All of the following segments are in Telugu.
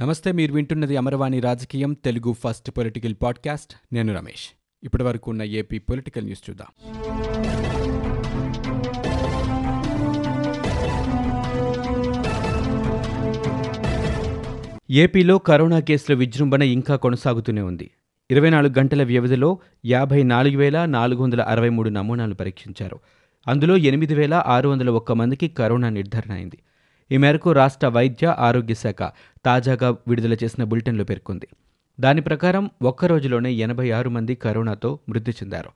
నమస్తే మీరు వింటున్నది అమరవాణి రాజకీయం తెలుగు ఫస్ట్ పొలిటికల్ పాడ్కాస్ట్. నేను రమేష్. ఇప్పటి వరకు ఉన్న ఏపీ పొలిటికల్ న్యూస్ చూద్దాం. ఏపీలో కరోనా కేసుల విజృంభణ ఇంకా కొనసాగుతూనే ఉంది. ఇరవై నాలుగు గంటల వ్యవధిలో యాభై నాలుగు వేల నాలుగు వందల అరవై మూడు నమూనాలు పరీక్షించారు. అందులో ఎనిమిది వేల ఆరు వందల ఒక్క మందికి కరోనా నిర్ధారణ అయింది. ఈ మేరకు రాష్ట్ర వైద్య ఆరోగ్య శాఖ తాజాగా విడుదల చేసిన బులెటిన్లో పేర్కొంది. దాని ప్రకారం ఒక్క రోజులోనే ఎనభై ఆరు మంది కరోనాతో మృతి చెందారు.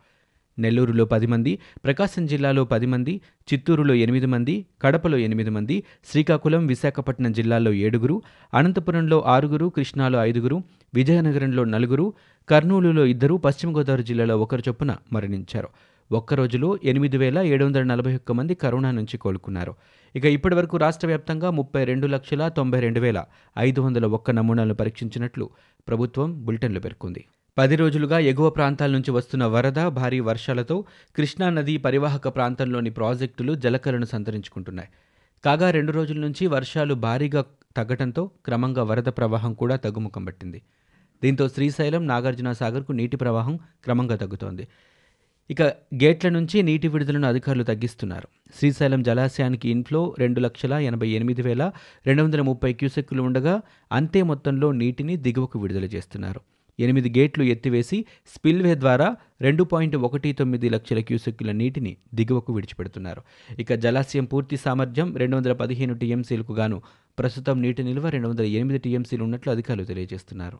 నెల్లూరులో పది మంది ప్రకాశం జిల్లాలో పది మంది చిత్తూరులో ఎనిమిది మంది కడపలో ఎనిమిది మంది శ్రీకాకుళం విశాఖపట్నం జిల్లాల్లో ఏడుగురు అనంతపురంలో ఆరుగురు కృష్ణాలో ఐదుగురు విజయనగరంలో నలుగురు కర్నూలులో ఇద్దరు పశ్చిమ గోదావరి జిల్లాలో ఒకరు చొప్పున మరణించారు. ఒక్క రోజులో ఎనిమిది వేల ఏడు వందల నలభై ఒక్క మంది కరోనా నుంచి కోలుకున్నారు. ఇక ఇప్పటి వరకు రాష్ట్ర వ్యాప్తంగా ముప్పై రెండు లక్షల తొంభై రెండు వేల ఐదు వందల ఒక్క నమూనాలను పరీక్షించినట్లు ప్రభుత్వం బులెటిన్లో పేర్కొంది. పది రోజులుగా ఎగువ ప్రాంతాల నుంచి వస్తున్న వరద భారీ వర్షాలతో కృష్ణా నది పరివాహక ప్రాంతంలోని ప్రాజెక్టులు జలకలను సంతరించుకుంటున్నాయి. కాగా రెండు రోజుల నుంచి వర్షాలు భారీగా తగ్గడంతో క్రమంగా వరద ప్రవాహం కూడా తగ్గుముఖం పట్టింది. దీంతో శ్రీశైలం నాగార్జున సాగర్కు నీటి ప్రవాహం క్రమంగా తగ్గుతోంది. ఇక గేట్ల నుంచి నీటి విడుదలను అధికారులు తగ్గిస్తున్నారు. శ్రీశైలం జలాశయానికి ఇన్ఫ్లో రెండు లక్షల ఎనభై ఎనిమిది వేల రెండు వందల ముప్పై క్యూసెక్కులు ఉండగా అంతే మొత్తంలో నీటిని దిగువకు విడుదల చేస్తున్నారు. ఎనిమిది గేట్లు ఎత్తివేసి స్పిల్వే ద్వారా రెండు పాయింట్ ఒకటి తొమ్మిది లక్షల క్యూసెక్కుల నీటిని దిగువకు విడిచిపెడుతున్నారు. ఇక జలాశయం పూర్తి సామర్థ్యం రెండు వందల పదిహేను టీఎంసీలకు గాను ప్రస్తుతం నీటి నిల్వ రెండు వందల ఎనిమిది టీఎంసీలు ఉన్నట్లు అధికారులు తెలియజేస్తున్నారు.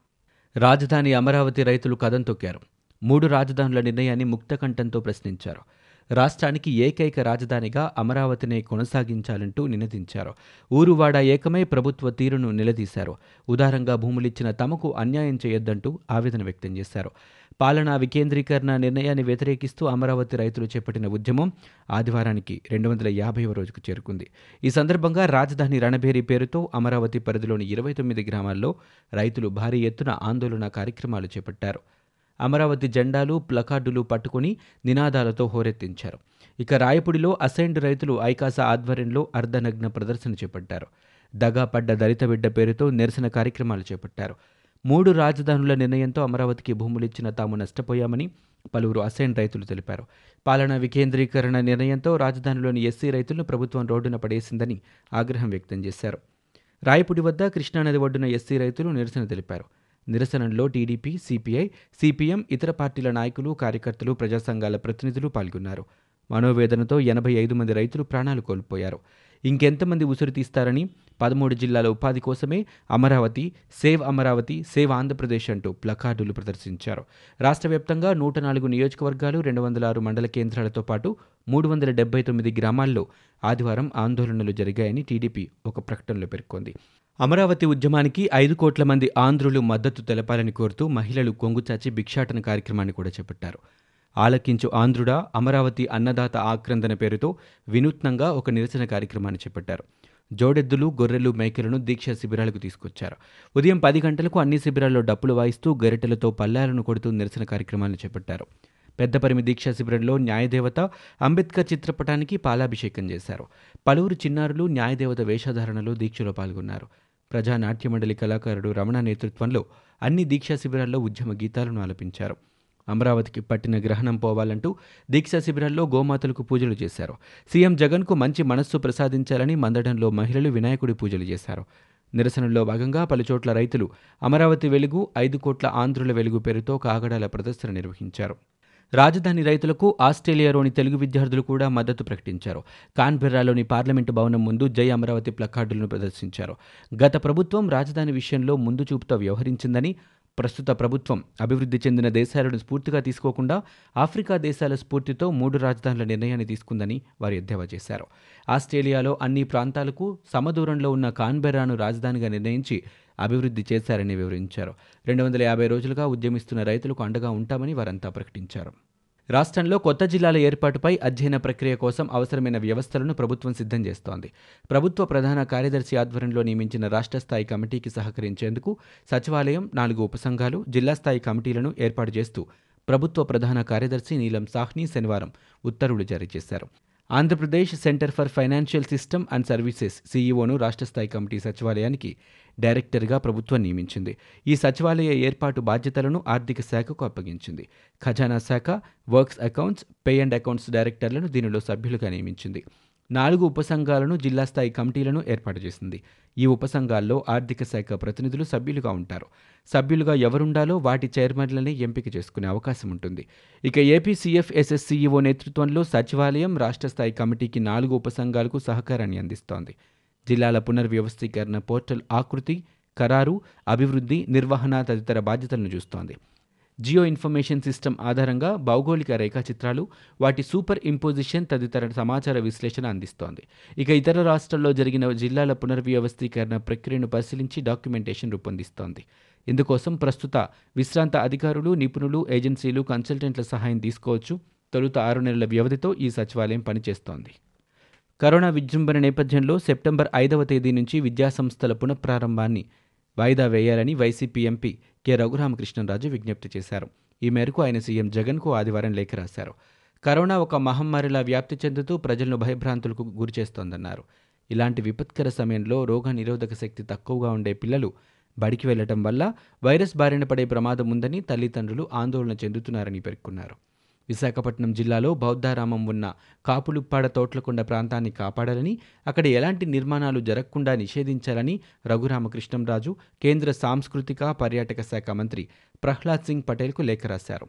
రాజధాని అమరావతి రైతులు కదం తొక్కారు. మూడు రాజధానుల నిర్ణయాన్ని ముక్తకంఠంతో ప్రశ్నించారు. రాష్ట్రానికి ఏకైక రాజధానిగా అమరావతినే కొనసాగించాలంటూ నినదించారు. ఊరువాడ ఏకమై ప్రభుత్వ తీరును నిలదీశారు. ఉదారంగా భూములిచ్చిన తమకు అన్యాయం చేయొద్దంటూ ఆవేదన వ్యక్తం చేశారు. పాలనా వికేంద్రీకరణ నిర్ణయాన్ని వ్యతిరేకిస్తూ అమరావతి రైతులు చేపట్టిన ఉద్యమం ఆదివారానికి రెండు వందల యాభైవ రోజుకు చేరుకుంది. ఈ సందర్భంగా రాజధాని రణభేరి పేరుతో అమరావతి పరిధిలోని ఇరవై తొమ్మిది గ్రామాల్లో రైతులు భారీ ఎత్తున ఆందోళన కార్యక్రమాలు చేపట్టారు. అమరావతి జెండాలు ప్లకార్డులు పట్టుకుని నినాదాలతో హోరెత్తించారు. ఇక రాయపుడిలో అసైన్డ్ రైతులు ఐకాసా ఆధ్వర్యంలో అర్ధనగ్న ప్రదర్శన చేపట్టారు. దగా పడ్డ దళిత బిడ్డ పేరుతో నిరసన కార్యక్రమాలు చేపట్టారు. మూడు రాజధానుల నిర్ణయంతో అమరావతికి భూములిచ్చిన తాము నష్టపోయామని పలువురు అసైన్ రైతులు తెలిపారు. పాలనా వికేంద్రీకరణ నిర్ణయంతో రాజధానిలోని ఎస్సీ రైతులను ప్రభుత్వం రోడ్డున పడేసిందని ఆగ్రహం వ్యక్తం చేశారు. రాయపుడి వద్ద కృష్ణానది ఒడ్డున ఎస్సీ రైతులు నిరసన తెలిపారు. నిరసనలో టీడీపీ సిపిఐ సిపిఎం ఇతర పార్టీల నాయకులు కార్యకర్తలు ప్రజా సంఘాల ప్రతినిధులు పాల్గొన్నారు. మనోవేదనతో ఎనభై ఐదు మంది రైతులు ప్రాణాలు కోల్పోయారు. ఇంకెంతమంది ఉసురు తీస్తారని పదమూడు జిల్లాల ఉపాధి కోసమే అమరావతి సేవ్ అమరావతి సేవ్ ఆంధ్రప్రదేశ్ అంటూ ప్లకార్డులు ప్రదర్శించారు. రాష్ట్ర వ్యాప్తంగా నూట నాలుగు నియోజకవర్గాలు రెండు వందల ఆరు మండల కేంద్రాలతో పాటు మూడు వందల డెబ్బై తొమ్మిది గ్రామాల్లో ఆదివారం ఆందోళనలు జరిగాయని టీడీపీ ఒక ప్రకటనలో పేర్కొంది. అమరావతి ఉద్యమానికి ఐదు కోట్ల మంది ఆంధ్రులు మద్దతు తెలపాలని కోరుతూ మహిళలు కొంగుచాచి భిక్షాటన కార్యక్రమాన్ని కూడా చేపట్టారు. ఆలకించు ఆంధ్రుడా అమరావతి అన్నదాత ఆక్రందన పేరుతో వినూత్నంగా ఒక నిరసన కార్యక్రమాన్ని చేపట్టారు. జోడెద్దులు గొర్రెలు మేకలను దీక్షా శిబిరాలకు తీసుకొచ్చారు. ఉదయం పది గంటలకు అన్ని శిబిరాల్లో డప్పులు వాయిస్తూ గరిటెలతో పల్లాలను కొడుతూ నిరసన కార్యక్రమాన్ని చేపట్టారు. పెద్దపరిమి దీక్షా శిబిరంలో న్యాయదేవత అంబేద్కర్ చిత్రపటానికి పాలాభిషేకం చేశారు. పలువురు చిన్నారులు న్యాయదేవత వేషధారణలో దీక్షలో పాల్గొన్నారు. ప్రజా మండలి కళాకారుడు రమణ నేతృత్వంలో అన్ని దీక్షా శిబిరాల్లో ఉద్యమ గీతాలను ఆలపించారు. అమరావతికి పట్టిన గ్రహణం పోవాలంటూ దీక్షా శిబిరాల్లో గోమాతలకు పూజలు చేశారు. సీఎం జగన్కు మంచి మనస్సు ప్రసాదించాలని మందడంలో మహిళలు వినాయకుడి పూజలు చేశారు. నిరసనలో భాగంగా పలుచోట్ల రైతులు అమరావతి వెలుగు ఐదు కోట్ల ఆంధ్రుల వెలుగు పేరుతో కాగడాల ప్రదర్శన నిర్వహించారు. రాజధాని రైతులకు ఆస్ట్రేలియాలోని తెలుగు విద్యార్థులు కూడా మద్దతు ప్రకటించారు. కాన్బెర్రాలోని పార్లమెంటు భవనం ముందు జై అమరావతి ప్లకార్డులను ప్రదర్శించారు. గత ప్రభుత్వం రాజధాని విషయంలో ముందు చూపుతో వ్యవహరించిందని ప్రస్తుత ప్రభుత్వం అభివృద్ధి చెందిన దేశాలను స్ఫూర్తిగా తీసుకోకుండా ఆఫ్రికా దేశాల స్ఫూర్తితో మూడు రాజధానుల నిర్ణయాన్ని తీసుకుందని వారు ఎద్దేవా చేశారు. ఆస్ట్రేలియాలో అన్ని ప్రాంతాలకు సమదూరంలో ఉన్న కాన్బెర్రాను రాజధానిగా నిర్ణయించి అభివృద్ధి చేశారని వివరించారు. రెండు వందల యాభై రోజులుగా ఉద్యమిస్తున్న రైతులకు అండగా ఉంటామని వారంతా ప్రకటించారు. రాష్ట్రంలో కొత్త జిల్లాల ఏర్పాటుపై అధ్యయన ప్రక్రియ కోసం అవసరమైన వ్యవస్థలను ప్రభుత్వం సిద్ధం చేస్తోంది. ప్రభుత్వ ప్రధాన కార్యదర్శి ఆధ్వర్యంలో నియమించిన రాష్ట్ర స్థాయి కమిటీకి సహకరించేందుకు సచివాలయం నాలుగు ఉపసంఘాలు జిల్లా స్థాయి కమిటీలను ఏర్పాటు చేస్తూ ప్రభుత్వ ప్రధాన కార్యదర్శి నీలం సాహ్ని శనివారం ఉత్తర్వులు జారీ చేశారు. Andhra Pradesh centre for financial system and services సీఈఓను రాష్ట్ర స్థాయి కమిటీ సచివాలయానికి డైరెక్టర్గా ప్రభుత్వం నియమించింది. ఈ సచివాలయ ఏర్పాటు బాధ్యతలను ఆర్థిక శాఖకు అప్పగించింది. ఖజానా శాఖ works accounts pay and accounts డైరెక్టర్లను దీనిలో సభ్యులుగా నియమించింది. నాలుగు ఉపసంఘాలను జిల్లా స్థాయి కమిటీలను ఏర్పాటు చేసింది. ఈ ఉపసంఘాల్లో ఆర్థిక శాఖ ప్రతినిధులు సభ్యులుగా ఉంటారు. సభ్యులుగా ఎవరుండాలో వాటి చైర్మన్లనే ఎంపిక చేసుకునే అవకాశం ఉంటుంది. ఇక ఏపీ సీఎఫ్ఎస్ఎస్సీఈఓ నేతృత్వంలో సచివాలయం రాష్ట్ర స్థాయి కమిటీకి నాలుగు ఉపసంఘాలకు సహకారాన్ని అందిస్తోంది. జిల్లాల పునర్వ్యవస్థీకరణ పోర్టల్ ఆకృతి ఖరారు అభివృద్ధి నిర్వహణ తదితర బాధ్యతలను చూస్తోంది. జియో ఇన్ఫర్మేషన్ సిస్టమ్ ఆధారంగా భౌగోళిక రేఖాచిత్రాలు వాటి సూపర్ ఇంపోజిషన్ తదితర సమాచార విశ్లేషణ అందిస్తోంది. ఇక ఇతర రాష్ట్రాల్లో జరిగిన జిల్లాల పునర్వ్యవస్థీకరణ ప్రక్రియను పరిశీలించి డాక్యుమెంటేషన్ రూపొందిస్తోంది. ఇందుకోసం ప్రస్తుత విశ్రాంత అధికారులు నిపుణులు ఏజెన్సీలు కన్సల్టెంట్ల సహాయం తీసుకోవచ్చు. తొలుత ఆరు నెలల వ్యవధితో ఈ సచివాలయం పనిచేస్తోంది. కరోనా విజృంభణ నేపథ్యంలో సెప్టెంబర్ ఐదవ తేదీ నుంచి విద్యాసంస్థల పునఃప్రారంభాన్ని వాయిదా వేయాలని వైసీపీ ఎంపీ కె. రఘురామకృష్ణరాజు విజ్ఞప్తి చేశారు. ఈ మేరకు ఆయన సీఎం జగన్కు ఆదివారం లేఖ రాశారు. కరోనా ఒక మహమ్మారిలా వ్యాప్తి చెందుతూ ప్రజలను భయభ్రాంతులకు గురిచేస్తోందన్నారు. ఇలాంటి విపత్కర సమయంలో రోగ నిరోధక శక్తి తక్కువగా ఉండే పిల్లలు బడికి వెళ్ళటం వల్ల వైరస్ బారిన పడే ప్రమాదం ఉందని తల్లిదండ్రులు ఆందోళన చెందుతున్నారని పేర్కొన్నారు. విశాఖపట్నం జిల్లాలో బౌద్ధారామం ఉన్న కాపులుప్పాడ తోట్లకొండ ప్రాంతాన్ని కాపాడాలని అక్కడ ఎలాంటి నిర్మాణాలు జరగకుండా నిషేధించాలని రఘురామకృష్ణంరాజు కేంద్ర సాంస్కృతిక పర్యాటక శాఖ మంత్రి ప్రహ్లాద్ సింగ్ పటేల్కు లేఖ రాశారు.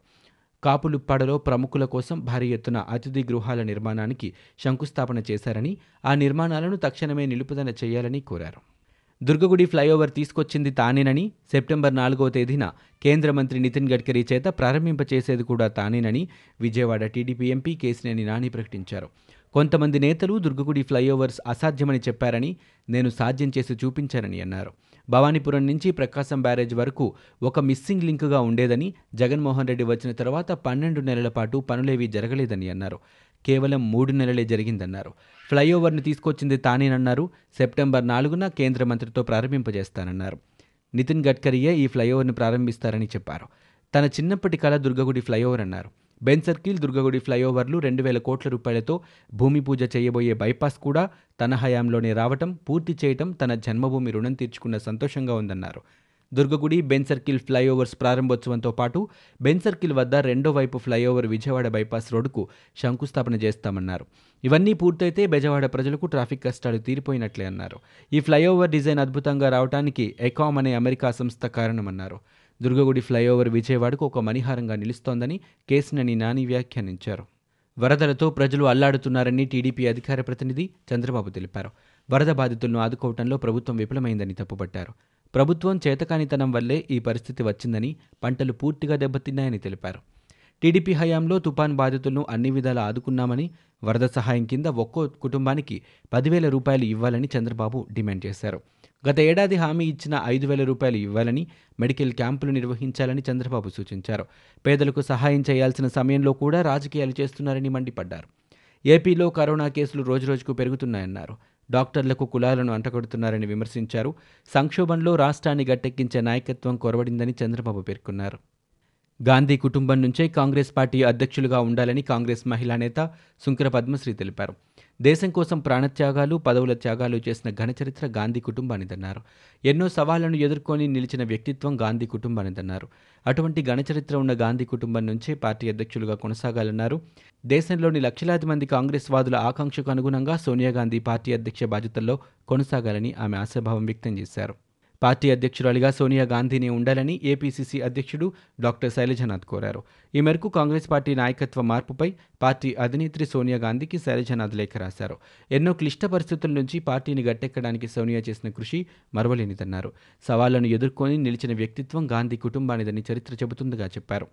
కాపులుప్పాడలో ప్రముఖుల కోసం భారీ ఎత్తున అతిథి గృహాల నిర్మాణానికి శంకుస్థాపన చేశారని ఆ నిర్మాణాలను తక్షణమే నిలుపుదల చేయాలని కోరారు. దుర్గగుడి ఫ్లైఓవర్ తీసుకొచ్చింది తానేనని సెప్టెంబర్ నాలుగో తేదీన కేంద్ర మంత్రి నితిన్ గడ్కరీ చేత ప్రారంభింపచేసేది కూడా తానేనని విజయవాడ టీడీపీ ఎంపీ కేసినేని నాని ప్రకటించారు. కొంతమంది నేతలు దుర్గగుడి ఫ్లైఓవర్స్ అసాధ్యమని చెప్పారని నేను సాధ్యం చేసి చూపించానని అన్నారు. భవానీపురం నుంచి ప్రకాశం బ్యారేజ్ వరకు ఒక మిస్సింగ్ లింకుగా ఉండేదని జగన్మోహన్ రెడ్డి వచ్చిన తర్వాత పన్నెండు నెలల పాటు పనులేవీ జరగలేదని అన్నారు. కేవలం మూడు నెలలే జరిగిందన్నారు. ఫ్లైఓవర్ను తీసుకొచ్చింది తానేనన్నారు. సెప్టెంబర్ నాలుగున కేంద్ర మంత్రితో ప్రారంభింపజేస్తానన్నారు. నితిన్ గడ్కరీయే ఈ ఫ్లైఓవర్ను ప్రారంభిస్తారని చెప్పారు. తన చిన్నప్పటి కళ దుర్గగుడి ఫ్లైఓవర్ అన్నారు. బెన్ సర్కిల్ దుర్గగుడి ఫ్లైఓవర్లు రెండు వేల కోట్ల రూపాయలతో భూమి పూజ చేయబోయే బైపాస్ కూడా తన హయాంలోనే రావటం పూర్తి చేయటం తన జన్మభూమి రుణం తీర్చుకున్న సంతోషంగా ఉందన్నారు. దుర్గగుడి బెన్ సర్కిల్ ఫ్లైఓవర్స్ ప్రారంభోత్సవంతో పాటు బెన్ సర్కిల్ వద్ద రెండో వైపు ఫ్లైఓవర్ విజయవాడ బైపాస్ రోడ్డుకు శంకుస్థాపన చేస్తామన్నారు. ఇవన్నీ పూర్తయితే బెజవాడ ప్రజలకు ట్రాఫిక్ కష్టాలు తీరిపోయినట్లే అన్నారు. ఈ ఫ్లైఓవర్ డిజైన్ అద్భుతంగా రావడానికి ఎకామ్ అనే అమెరికా సంస్థ కారణమన్నారు. దుర్గగుడి ఫ్లైఓవర్ విజయవాడకు ఒక మణిహారంగా నిలుస్తోందని కేసినని నాని వ్యాఖ్యానించారు. వరదలతో ప్రజలు అల్లాడుతున్నారని టీడీపీ అధికార ప్రతినిధి చంద్రబాబు తెలిపారు. వరద బాధితులను ఆదుకోవటంలో ప్రభుత్వం విఫలమైందని తప్పుపట్టారు. ప్రభుత్వం చేతకానితనం వల్లే ఈ పరిస్థితి వచ్చిందని పంటలు పూర్తిగా దెబ్బతిన్నాయని తెలిపారు. టీడీపీ హయాంలో తుపాన్ బాధితులను అన్ని విధాలా ఆదుకున్నామని వరద సహాయం కింద ఒక్కో కుటుంబానికి పదివేల రూపాయలు ఇవ్వాలని చంద్రబాబు డిమాండ్ చేశారు. గత ఏడాది హామీ ఇచ్చిన ఐదు వేల రూపాయలు ఇవ్వాలని మెడికల్ క్యాంపులు నిర్వహించాలని చంద్రబాబు సూచించారు. పేదలకు సహాయం చేయాల్సిన సమయంలో కూడా రాజకీయాలు చేస్తున్నారని మండిపడ్డారు. ఏపీలో కరోనా కేసులు రోజురోజుకు పెరుగుతున్నాయన్నారు. డాక్టర్లకు కులాలను అంటగొడుతున్నారని విమర్శించారు. సంక్షోభంలో రాష్ట్రాన్ని గట్టెక్కించే నాయకత్వం కొరవడిందని చంద్రబాబు పేర్కొన్నారు. గాంధీ కుటుంబం నుంచే కాంగ్రెస్ పార్టీ అధ్యక్షులుగా ఉండాలని కాంగ్రెస్ మహిళా నేత సుంకర పద్మశ్రీ తెలిపారు. దేశం కోసం ప్రాణత్యాగాలు పదవుల త్యాగాలు చేసిన ఘనచరిత్ర గాంధీ కుటుంబానిదన్నారు ఎన్నో సవాళ్ళను ఎదుర్కొని నిలిచిన వ్యక్తిత్వం గాంధీ కుటుంబానిదన్నారు అటువంటి ఘనచరిత్ర ఉన్న గాంధీ కుటుంబం నుంచే పార్టీ అధ్యక్షులుగా కొనసాగాలన్నారు. దేశంలోని లక్షలాది మంది కాంగ్రెస్ వాదుల ఆకాంక్షకు అనుగుణంగా సోనియా గాంధీ పార్టీ అధ్యక్ష బాధ్యతల్లో కొనసాగాలని ఆమె ఆశాభావం వ్యక్తం చేశారు. పార్టీ అధ్యక్షురాలిగా సోనియా గాంధీనే ఉండాలని ఏపీసీసీ అధ్యక్షుడు డాక్టర్ శైలజనాథ్ కోరారు. ఈ మేరకు కాంగ్రెస్ పార్టీ నాయకత్వ మార్పుపై పార్టీ అధినేత్రి సోనియా గాంధీకి శైలజనాథ్ లేఖ రాశారు. ఎన్నో క్లిష్ట పరిస్థితుల నుంచి పార్టీని గట్టెక్కడానికి సోనియా చేసిన కృషి మరవలేనిదన్నారు. సవాళ్ళను ఎదుర్కొని నిలిచిన వ్యక్తిత్వం గాంధీ కుటుంబానిదని చరిత్ర చెబుతుందిగా చెప్పారు.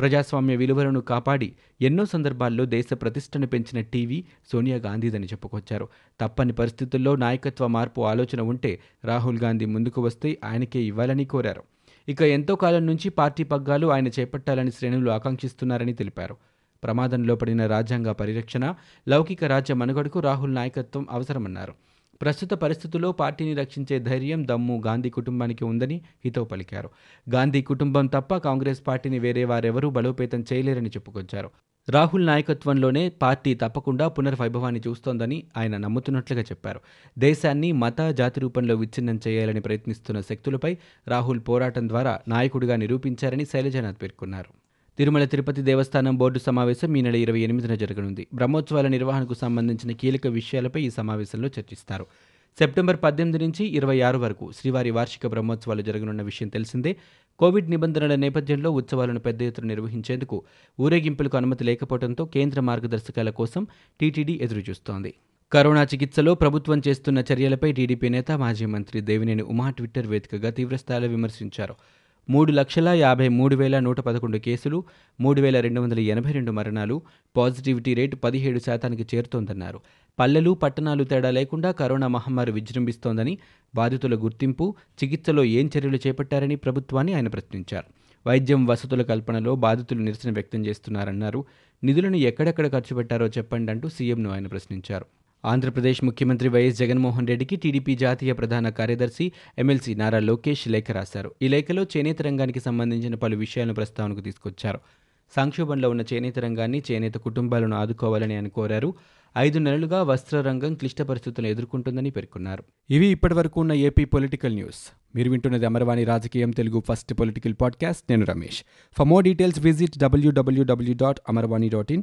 ప్రజాస్వామ్య విలువలను కాపాడి ఎన్నో సందర్భాల్లో దేశ ప్రతిష్టను పెంచిన టీవీ సోనియా గాంధీదని చెప్పుకొచ్చారు. తప్పని పరిస్థితుల్లో నాయకత్వ మార్పు ఆలోచన ఉంటే రాహుల్ గాంధీ ముందుకు వస్తే ఆయనకే ఇవ్వాలని కోరారు. ఇక ఎంతో కాలం నుంచి పార్టీ పగ్గాలు ఆయన చేపట్టాలని శ్రేణులు ఆకాంక్షిస్తున్నారని తెలిపారు. ప్రమాదంలో పడిన రాజ్యాంగ పరిరక్షణ లౌకిక రాజ్య మనుగడకు రాహుల్ నాయకత్వం అవసరమన్నారు. ప్రస్తుత పరిస్థితుల్లో పార్టీని రక్షించే ధైర్యం దమ్ము గాంధీ కుటుంబానికి ఉందని హితవు పలికారు. గాంధీ కుటుంబం తప్ప కాంగ్రెస్ పార్టీని వేరే వారెవరూ బలోపేతం చేయలేరని చెప్పుకొచ్చారు. రాహుల్ నాయకత్వంలోనే పార్టీ తప్పకుండా పునర్వైభవాన్ని చూస్తోందని ఆయన నమ్ముతున్నట్లుగా చెప్పారు. దేశాన్ని మత జాతి రూపంలో విచ్ఛిన్నం చేయాలని ప్రయత్నిస్తున్న శక్తులపై రాహుల్ పోరాటం ద్వారా నాయకుడిగా నిరూపించారని శైలజనాథ్ పేర్కొన్నారు. తిరుమల తిరుపతి దేవస్థానం బోర్డు సమావేశం ఈ నెల ఇరవై ఎనిమిదిన జరగనుంది. బ్రహ్మోత్సవాల నిర్వహణకు సంబంధించిన కీలక విషయాలపై ఈ సమావేశంలో చర్చిస్తారు. సెప్టెంబర్ పద్దెనిమిది నుంచి ఇరవై ఆరు వరకు శ్రీవారి వార్షిక బ్రహ్మోత్సవాలు జరగనున్న విషయం తెలిసిందే. కోవిడ్ నిబంధనల నేపథ్యంలో ఉత్సవాలను పెద్ద ఎత్తున నిర్వహించేందుకు ఊరేగింపులకు అనుమతి లేకపోవడంతో కేంద్ర మార్గదర్శకాల కోసం టీటీడీ ఎదురుచూస్తోంది. కరోనా చికిత్సలో ప్రభుత్వం చేస్తున్న చర్యలపై టీడీపీ నేత మాజీ మంత్రి దేవినేని ఉమా ట్విట్టర్ వేదికగా తీవ్రస్థాయిలో విమర్శించారు. మూడు లక్షల యాభై మూడు వేల నూట పదకొండు కేసులు మూడు వేల రెండు వందల ఎనభై రెండు మరణాలు పాజిటివిటీ రేటు పదిహేడు శాతానికి చేరుతోందన్నారు. పల్లెలు పట్టణాలు తేడా లేకుండా కరోనా మహమ్మారి విజృంభిస్తోందని బాధితుల గుర్తింపు చికిత్సలో ఏం చర్యలు చేపట్టారని ప్రభుత్వాన్ని ఆయన ప్రశ్నించారు. వైద్యం వసతుల కల్పనలో బాధితులు నిరసన వ్యక్తం చేస్తున్నారన్నారు. నిధులను ఎక్కడెక్కడ ఖర్చు పెట్టారో చెప్పండి అంటూ సీఎంను ఆయన ప్రశ్నించారు. ఆంధ్రప్రదేశ్ ముఖ్యమంత్రి వైఎస్ జగన్మోహన్ రెడ్డికి టీడీపీ జాతీయ ప్రధాన కార్యదర్శి ఎమ్మెల్సీ నారా లోకేష్ లేఖ రాశారు. ఈ లేఖలో చేనేత రంగానికి సంబంధించిన పలు విషయాలను ప్రస్తావనకు తీసుకొచ్చారు. సంక్షోభంలో ఉన్న చేనేత రంగాన్ని చేనేత కుటుంబాలను ఆదుకోవాలని ఆయన కోరారు. ఐదు నెలలుగా వస్త్ర రంగం క్లిష్ట పరిస్థితులను ఎదుర్కొంటుందని పేర్కొన్నారు. ఇవి ఇప్పటివరకు ఉన్న ఏపీ పొలిటికల్ న్యూస్. మీరు వింటున్నది అమర్వాణి రాజకీయం తెలుగు ఫస్ట్ పొలిటికల్ పాడ్కాస్ట్. నేను Ramesh. For more details visit WWW dot Amarvani dot in.